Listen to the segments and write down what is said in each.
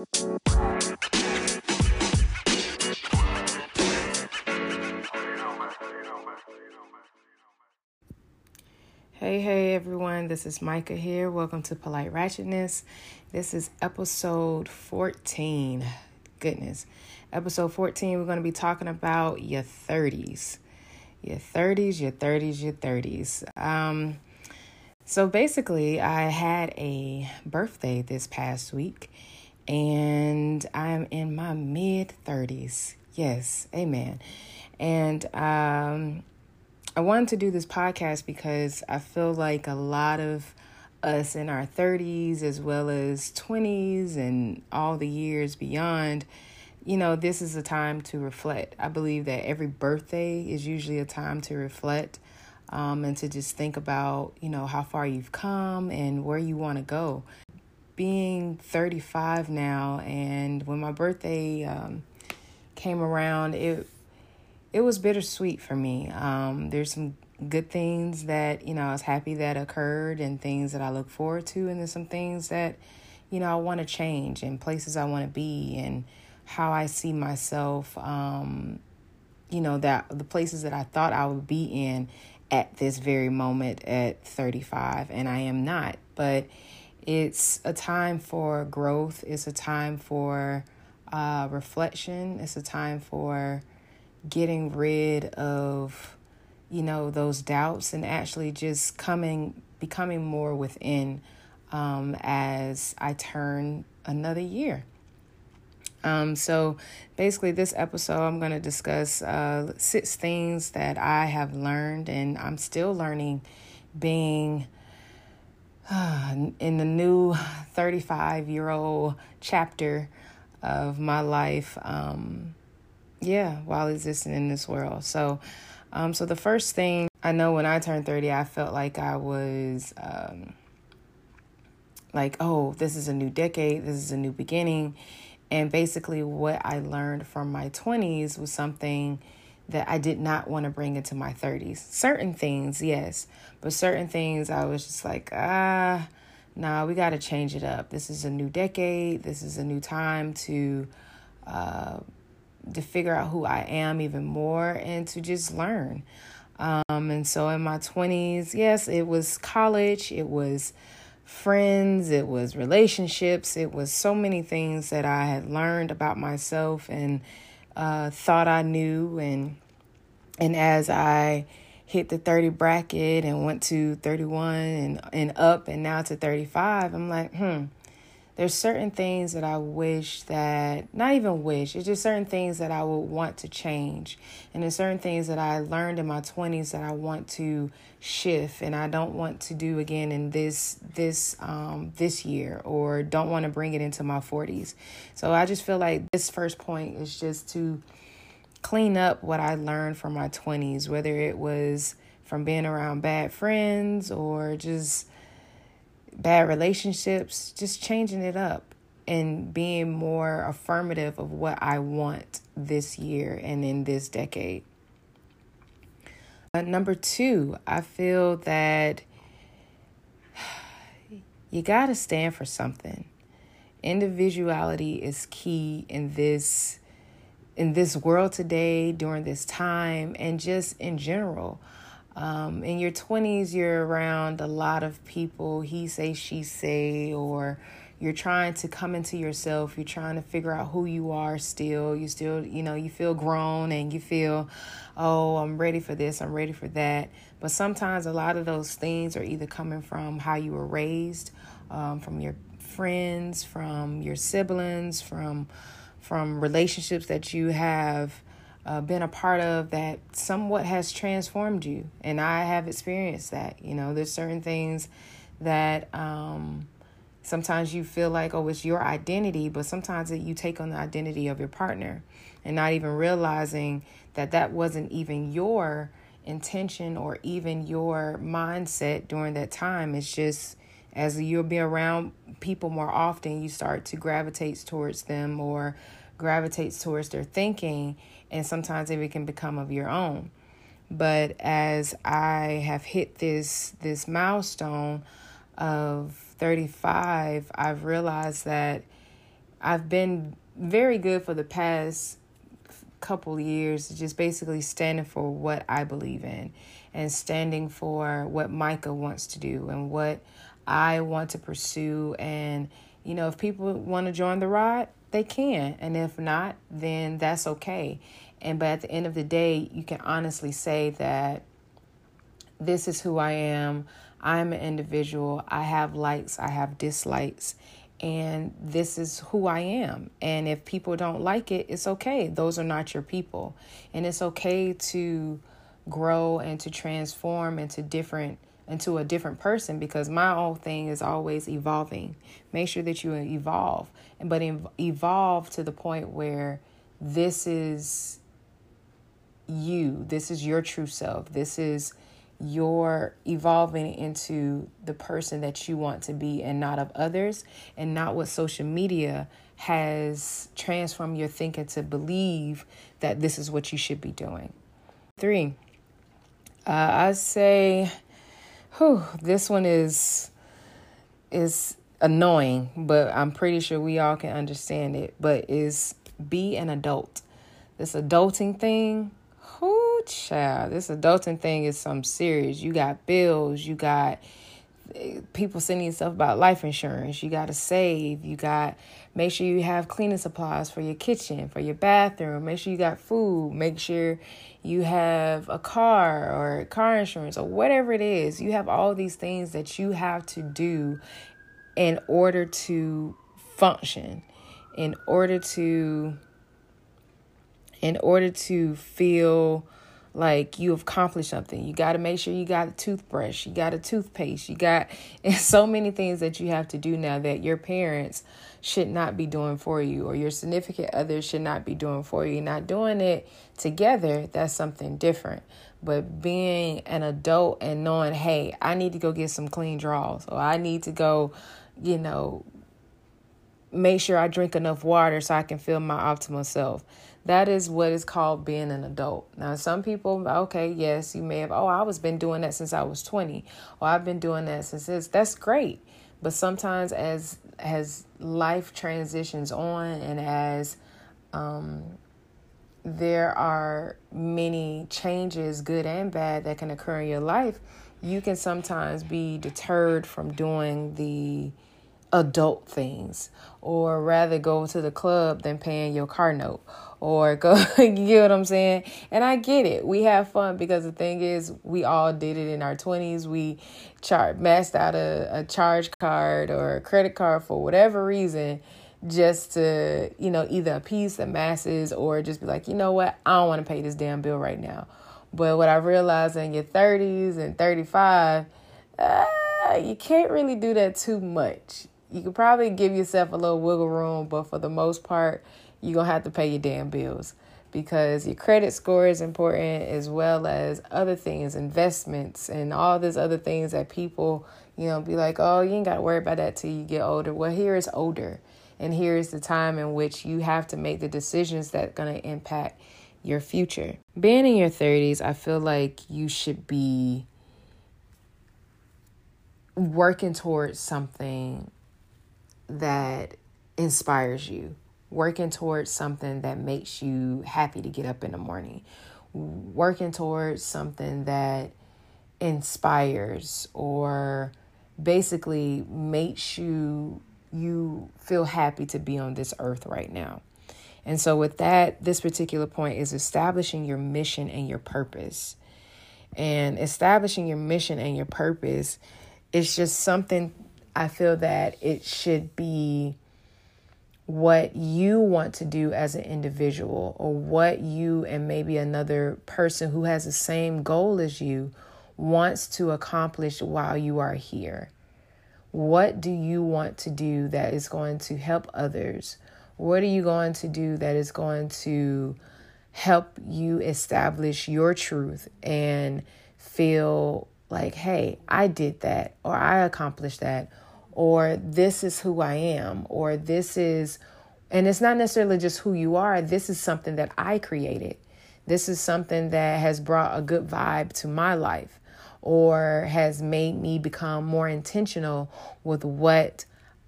Hey, hey everyone, this is Micah here. Welcome to Polite Ratchetness. This is episode 14. Goodness. Episode 14, we're going to be talking about your 30s. Your 30s, your 30s, your 30s. Um, so basically, I had a birthday this past week and I'm in my mid 30s. Yes, amen. And um, I wanted to do this podcast because I feel like a lot of us in our 30s as well as 20s and all the years beyond, you know, this is a time to reflect. I believe that every birthday is usually a time to reflect um, and to just think about, you know, how far you've come and where you want to go. Being 35 now, and when my birthday um, came around, it it was bittersweet for me. Um, there's some good things that you know I was happy that occurred, and things that I look forward to, and there's some things that you know I want to change, and places I want to be, and how I see myself. Um, you know that the places that I thought I would be in at this very moment at 35, and I am not. But it's a time for growth. It's a time for uh, reflection. It's a time for getting rid of you know those doubts and actually just coming becoming more within um, as I turn another year. Um, so basically, this episode I'm going to discuss uh, six things that I have learned and I'm still learning being in the new 35 year old chapter of my life. Um, yeah, while existing in this world. So, um, so the first thing I know when I turned 30, I felt like I was, um, like, oh, this is a new decade, this is a new beginning. And basically, what I learned from my 20s was something that I did not want to bring into my 30s. Certain things, yes, but certain things I was just like, ah, nah, we got to change it up. This is a new decade, this is a new time to, uh, to figure out who I am even more and to just learn. Um, and so in my 20s, yes, it was college, it was friends, it was relationships, it was so many things that I had learned about myself and uh, thought I knew. And and as I hit the 30 bracket and went to 31 and, and up and now to 35, I'm like, hmm there's certain things that I wish that, not even wish, it's just certain things that I would want to change. And there's certain things that I learned in my 20s that I want to shift and I don't want to do again in this this um this year or don't want to bring it into my 40s. So I just feel like this first point is just to clean up what I learned from my 20s, whether it was from being around bad friends or just bad relationships, just changing it up and being more affirmative of what I want this year and in this decade. Uh, number two, I feel that you got to stand for something. Individuality is key in this in this world today during this time and just in general. Um, in your 20s, you're around a lot of people, he say, she say, or you're trying to come into yourself. You're trying to figure out who you are still. You still, you know, you feel grown and you feel, oh, I'm ready for this, I'm ready for that. But sometimes a lot of those things are either coming from how you were raised, um, from your friends, from your siblings, from from relationships that you have uh, been a part of that somewhat has transformed you. And I have experienced that. You know, there's certain things that um, sometimes you feel like, oh, it's your identity, but sometimes that you take on the identity of your partner and not even realizing that that wasn't even your intention or even your mindset during that time. It's just as you'll be around people more often, you start to gravitate towards them or gravitates towards their thinking and sometimes it can become of your own. But as I have hit this this milestone of 35, I've realized that I've been very good for the past couple years, just basically standing for what I believe in and standing for what Micah wants to do and what I want to pursue. And, you know, if people want to join the ride, they can. And if not, then that's okay. And but at the end of the day, you can honestly say that this is who I am. I'm an individual. I have likes, I have dislikes, and this is who I am. And if people don't like it, it's okay. Those are not your people. And it's okay to grow and to transform into different into a different person because my whole thing is always evolving. Make sure that you evolve, but evolve to the point where this is you. This is your true self. This is your evolving into the person that you want to be and not of others and not what social media has transformed your thinking to believe that this is what you should be doing. Three, uh, I say, whew, this one is is annoying, but I'm pretty sure we all can understand it. But is be an adult. This adulting thing Whoo, child, this adulting thing is some serious. You got bills, you got people sending stuff about life insurance. You got to save. You got make sure you have cleaning supplies for your kitchen, for your bathroom. Make sure you got food. Make sure you have a car or car insurance or whatever it is. You have all these things that you have to do in order to function, in order to in order to feel like you accomplished something. You got to make sure you got a toothbrush, you got a toothpaste, you got so many things that you have to do now that your parents should not be doing for you or your significant others should not be doing for you. Not doing it together, that's something different. But being an adult and knowing, hey, I need to go get some clean draws or I need to go, you know, make sure I drink enough water so I can feel my optimal self that is what is called being an adult. Now, some people, okay, yes, you may have, oh, I was been doing that since I was 20, or I've been doing that since this. That's great. But sometimes as as life transitions on and as um, there are many changes, good and bad, that can occur in your life, you can sometimes be deterred from doing the adult things or rather go to the club than paying your car note or go you get what I'm saying? And I get it. We have fun because the thing is we all did it in our 20s. We char- maxed out a, a charge card or a credit card for whatever reason just to, you know, either appease the masses or just be like, you know what, I don't want to pay this damn bill right now. But what I realized in your 30s and 35, uh, you can't really do that too much. You could probably give yourself a little wiggle room, but for the most part, you're going to have to pay your damn bills because your credit score is important as well as other things, investments, and all these other things that people, you know, be like, oh, you ain't got to worry about that till you get older. Well, here is older, and here is the time in which you have to make the decisions that going to impact your future. Being in your 30s, I feel like you should be working towards something that inspires you working towards something that makes you happy to get up in the morning, working towards something that inspires or basically makes you you feel happy to be on this earth right now. And so with that, this particular point is establishing your mission and your purpose. And establishing your mission and your purpose is just something I feel that it should be what you want to do as an individual or what you and maybe another person who has the same goal as you wants to accomplish while you are here. What do you want to do that is going to help others? What are you going to do that is going to help you establish your truth and feel like, hey, I did that, or I accomplished that, or this is who I am, or this is, and it's not necessarily just who you are, this is something that I created. This is something that has brought a good vibe to my life or has made me become more intentional with what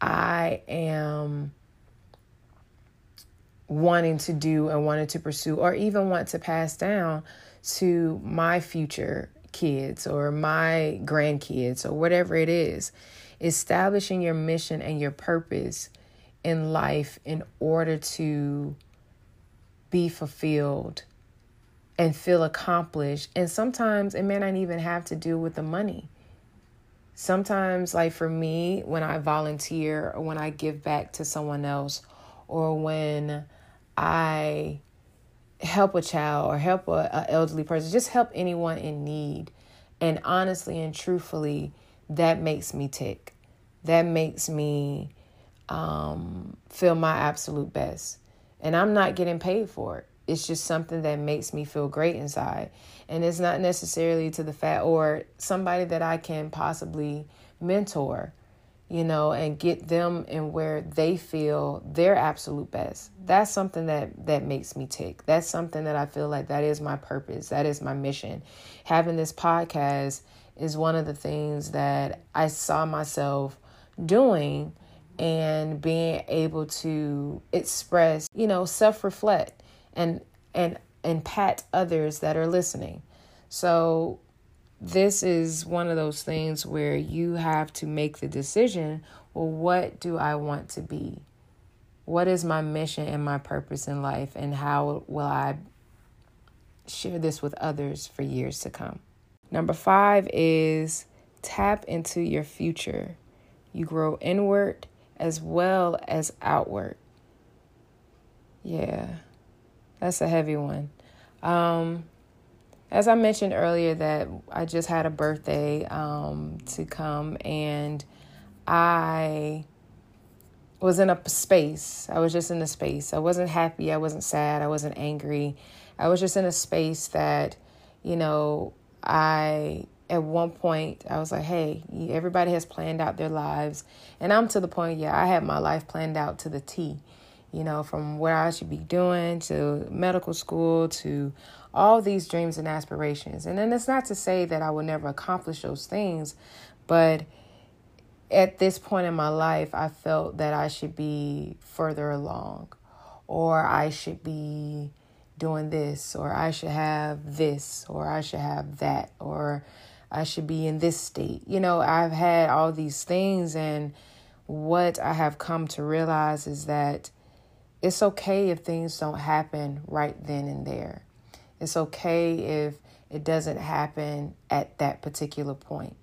I am wanting to do and wanting to pursue, or even want to pass down to my future kids or my grandkids or whatever it is. Establishing your mission and your purpose in life in order to be fulfilled and feel accomplished. And sometimes it may not even have to do with the money. Sometimes, like for me, when I volunteer or when I give back to someone else, or when I help a child or help a, elderly person, just help anyone in need. And honestly and truthfully, that makes me tick. That makes me um, feel my absolute best. And I'm not getting paid for it. It's just something that makes me feel great inside. And it's not necessarily to the fact or somebody that I can possibly mentor you know, and get them in where they feel their absolute best. That's something that that makes me tick. That's something that I feel like that is my purpose. That is my mission. Having this podcast is one of the things that I saw myself doing and being able to express, you know, self-reflect and and and pat others that are listening. So this is one of those things where you have to make the decision well, what do I want to be? What is my mission and my purpose in life? And how will I share this with others for years to come? Number five is tap into your future. You grow inward as well as outward. Yeah, that's a heavy one. Um, as I mentioned earlier, that I just had a birthday um, to come, and I was in a space. I was just in a space. I wasn't happy. I wasn't sad. I wasn't angry. I was just in a space that, you know, I at one point I was like, hey, everybody has planned out their lives, and I'm to the point. Yeah, I had my life planned out to the T. You know, from what I should be doing to medical school to all these dreams and aspirations. And then it's not to say that I will never accomplish those things, but at this point in my life, I felt that I should be further along, or I should be doing this, or I should have this, or I should have that, or I should be in this state. You know, I've had all these things, and what I have come to realize is that it's okay if things don't happen right then and there. It's okay if it doesn't happen at that particular point.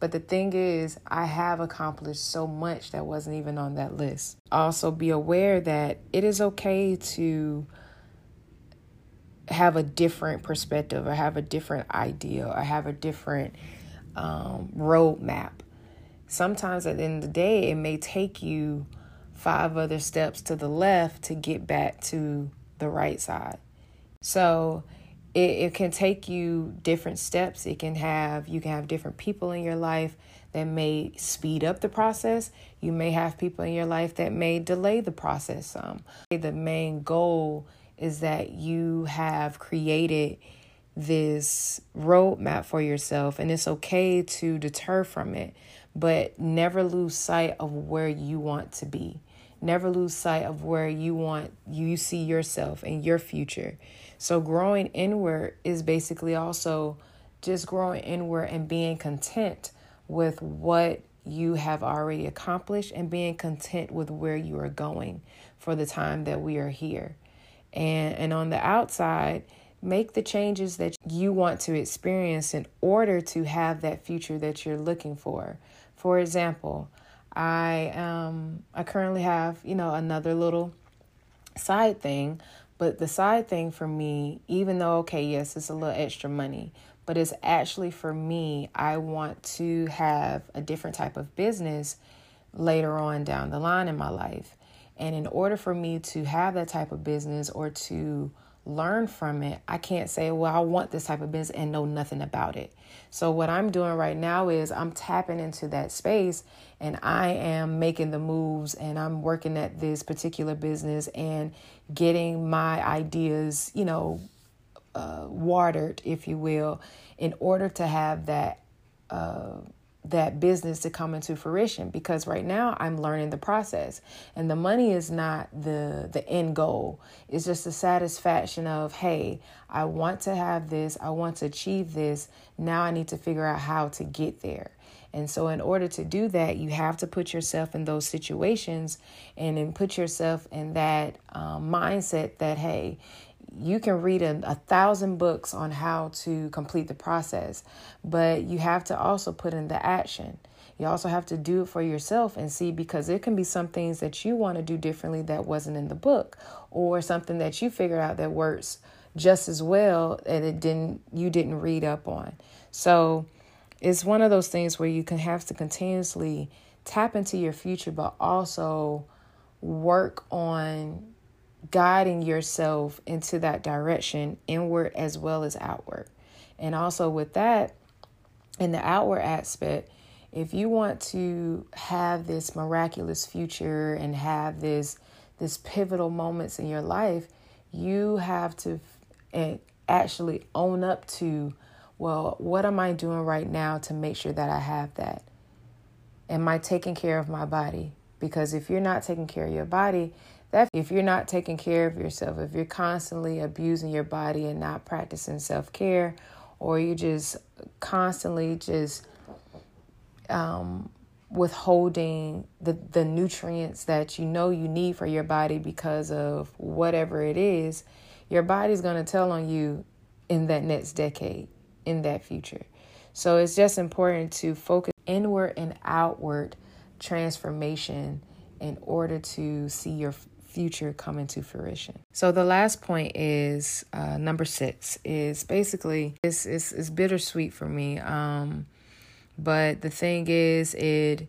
But the thing is, I have accomplished so much that wasn't even on that list. Also, be aware that it is okay to have a different perspective or have a different idea or have a different um, roadmap. Sometimes at the end of the day, it may take you five other steps to the left to get back to the right side. So it, it can take you different steps. It can have, you can have different people in your life that may speed up the process. You may have people in your life that may delay the process some. The main goal is that you have created this roadmap for yourself, and it's okay to deter from it, but never lose sight of where you want to be. Never lose sight of where you want you see yourself and your future. So growing inward is basically also just growing inward and being content with what you have already accomplished and being content with where you are going for the time that we are here. And and on the outside, make the changes that you want to experience in order to have that future that you're looking for. For example, I um I currently have, you know, another little side thing, but the side thing for me, even though okay, yes, it's a little extra money, but it's actually for me, I want to have a different type of business later on down the line in my life. And in order for me to have that type of business or to learn from it, I can't say, well, I want this type of business and know nothing about it. So, what I'm doing right now is I'm tapping into that space and I am making the moves and I'm working at this particular business and getting my ideas, you know, uh, watered, if you will, in order to have that. Uh, that business to come into fruition because right now I'm learning the process. And the money is not the the end goal. It's just the satisfaction of hey I want to have this. I want to achieve this. Now I need to figure out how to get there. And so in order to do that you have to put yourself in those situations and then put yourself in that um, mindset that hey you can read a, a, thousand books on how to complete the process, but you have to also put in the action. You also have to do it for yourself and see because it can be some things that you want to do differently that wasn't in the book, or something that you figured out that works just as well and it didn't you didn't read up on. So it's one of those things where you can have to continuously tap into your future, but also work on guiding yourself into that direction, inward as well as outward. And also, with that, in the outward aspect, if you want to have this miraculous future and have this this pivotal moments in your life, you have to actually own up to, well, what am I doing right now to make sure that I have that? Am I taking care of my body? Because if you're not taking care of your body, that if you're not taking care of yourself, if you're constantly abusing your body and not practicing self care, or you're just constantly just um, withholding the, the nutrients that you know you need for your body because of whatever it is, your body's going to tell on you in that next decade, in that future. So it's just important to focus inward and outward transformation in order to see your future come into fruition. So the last point is uh, number six is basically it's, it's, it's bittersweet for me. Um, but the thing is, it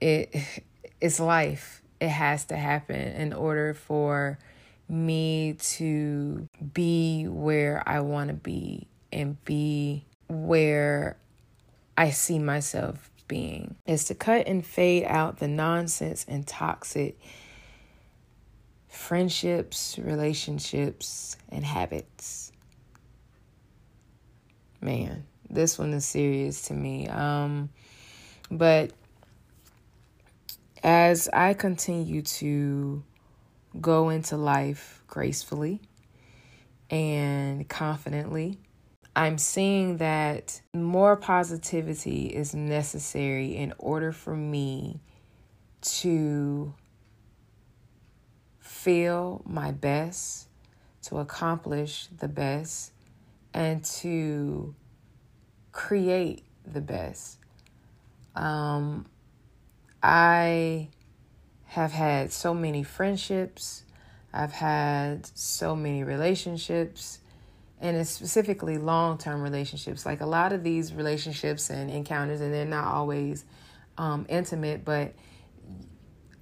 it it's life. It has to happen in order for me to be where I want to be and be where I see myself being is to cut and fade out the nonsense and toxic friendships, relationships, and habits. Man, this one is serious to me. Um, but as I continue to go into life gracefully and confidently, I'm seeing that more positivity is necessary in order for me to feel my best, to accomplish the best, and to create the best. Um, I have had so many friendships, I've had so many relationships, and it's specifically long term relationships. Like a lot of these relationships and encounters, and they're not always um, intimate, but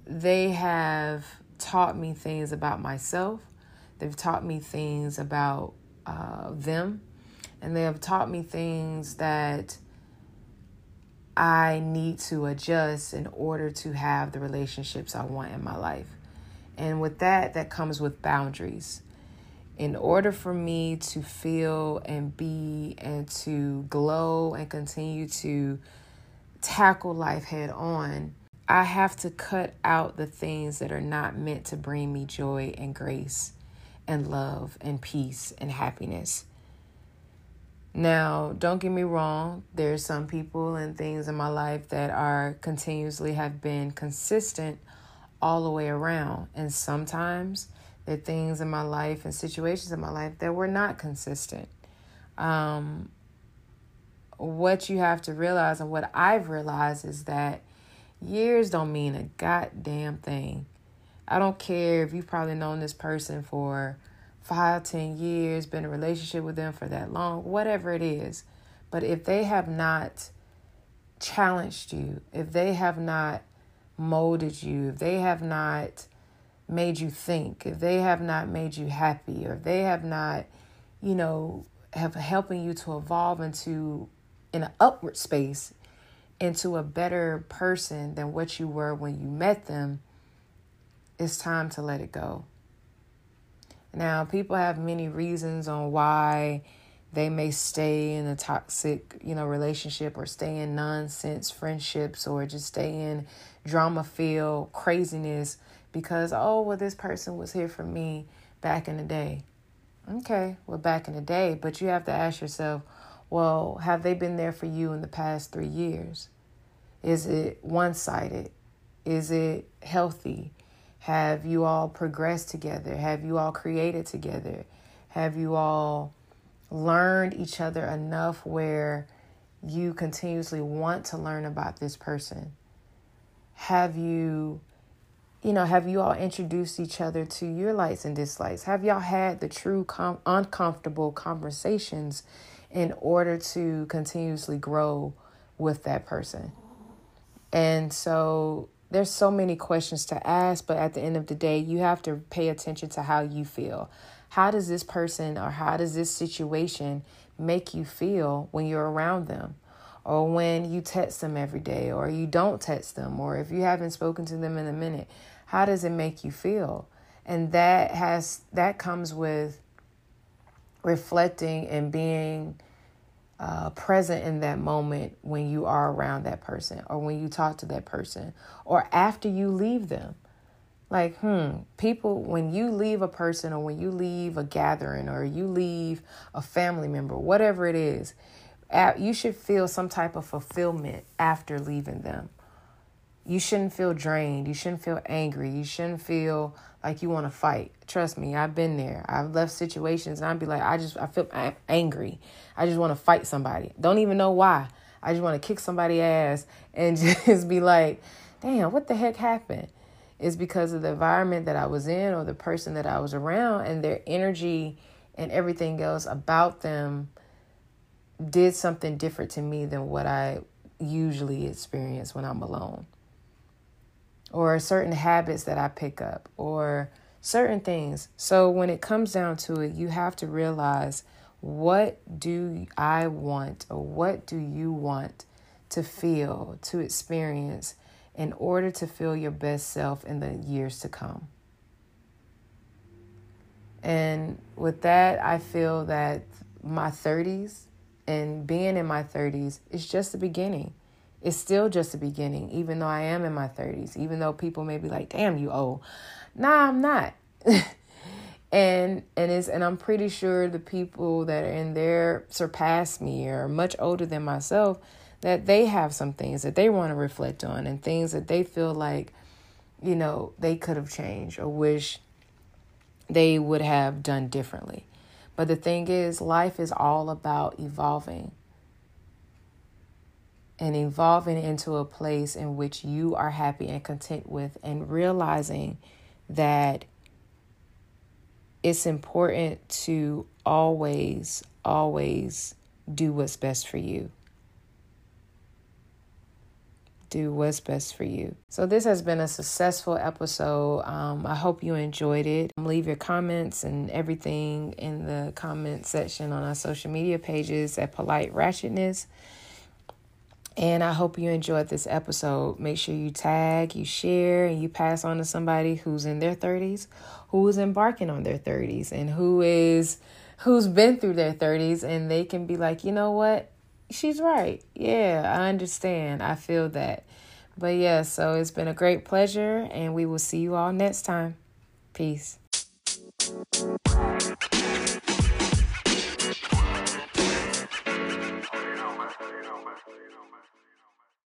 they have taught me things about myself. They've taught me things about uh, them. And they have taught me things that I need to adjust in order to have the relationships I want in my life. And with that, that comes with boundaries. In order for me to feel and be and to glow and continue to tackle life head on, I have to cut out the things that are not meant to bring me joy and grace and love and peace and happiness. Now, don't get me wrong, there's some people and things in my life that are continuously have been consistent all the way around. And sometimes there are things in my life and situations in my life that were not consistent. Um, what you have to realize and what I've realized is that Years don't mean a goddamn thing. I don't care if you've probably known this person for five, ten years, been in a relationship with them for that long, whatever it is. But if they have not challenged you, if they have not molded you, if they have not made you think, if they have not made you happy, or if they have not, you know, have helping you to evolve into in an upward space into a better person than what you were when you met them, it's time to let it go. Now, people have many reasons on why they may stay in a toxic, you know, relationship or stay in nonsense friendships or just stay in drama filled craziness because, oh, well, this person was here for me back in the day. Okay, well, back in the day, but you have to ask yourself, well, have they been there for you in the past three years? Is it one sided? Is it healthy? Have you all progressed together? Have you all created together? Have you all learned each other enough where you continuously want to learn about this person? Have you, you know, have you all introduced each other to your likes and dislikes? Have y'all had the true com- uncomfortable conversations in order to continuously grow with that person? And so there's so many questions to ask, but at the end of the day, you have to pay attention to how you feel. How does this person or how does this situation make you feel when you're around them? Or when you text them every day, or you don't text them, or if you haven't spoken to them in a minute, how does it make you feel? And that has that comes with reflecting and being uh, present in that moment when you are around that person or when you talk to that person or after you leave them. Like, hmm, people, when you leave a person or when you leave a gathering or you leave a family member, whatever it is, you should feel some type of fulfillment after leaving them. You shouldn't feel drained. You shouldn't feel angry. You shouldn't feel like you want to fight. Trust me, I've been there. I've left situations and I'd be like, I just, I feel angry. I just want to fight somebody. Don't even know why. I just want to kick somebody ass and just be like, damn, what the heck happened? is because of the environment that I was in or the person that I was around and their energy and everything else about them did something different to me than what I usually experience when I'm alone. Or certain habits that I pick up or certain things. So when it comes down to it, you have to realize what do I want or what do you want to feel, to experience in order to feel your best self in the years to come. And with that, I feel that my 30s and being in my 30s is just the beginning. It's still just the beginning, even though I am in my 30s, even though people may be like, damn, you old. Nah, I'm not. and and it's and I'm pretty sure the people that are in there surpass me or much older than myself that they have some things that they want to reflect on and things that they feel like, you know, they could have changed or wish they would have done differently. But the thing is, life is all about evolving and evolving into a place in which you are happy and content with, and realizing that it's important to always, always do what's best for you do what's best for you. So, this has been a successful episode. Um, I hope you enjoyed it. Leave your comments and everything in the comment section on our social media pages at Polite Ratchetness. And I hope you enjoyed this episode. Make sure you tag, you share, and you pass on to somebody who's in their 30s, who is embarking on their 30s, and who is who's been through their 30s and they can be like, "You know what? she's right. Yeah, I understand. I feel that. But yeah, so it's been a great pleasure, and we will see you all next time. Peace.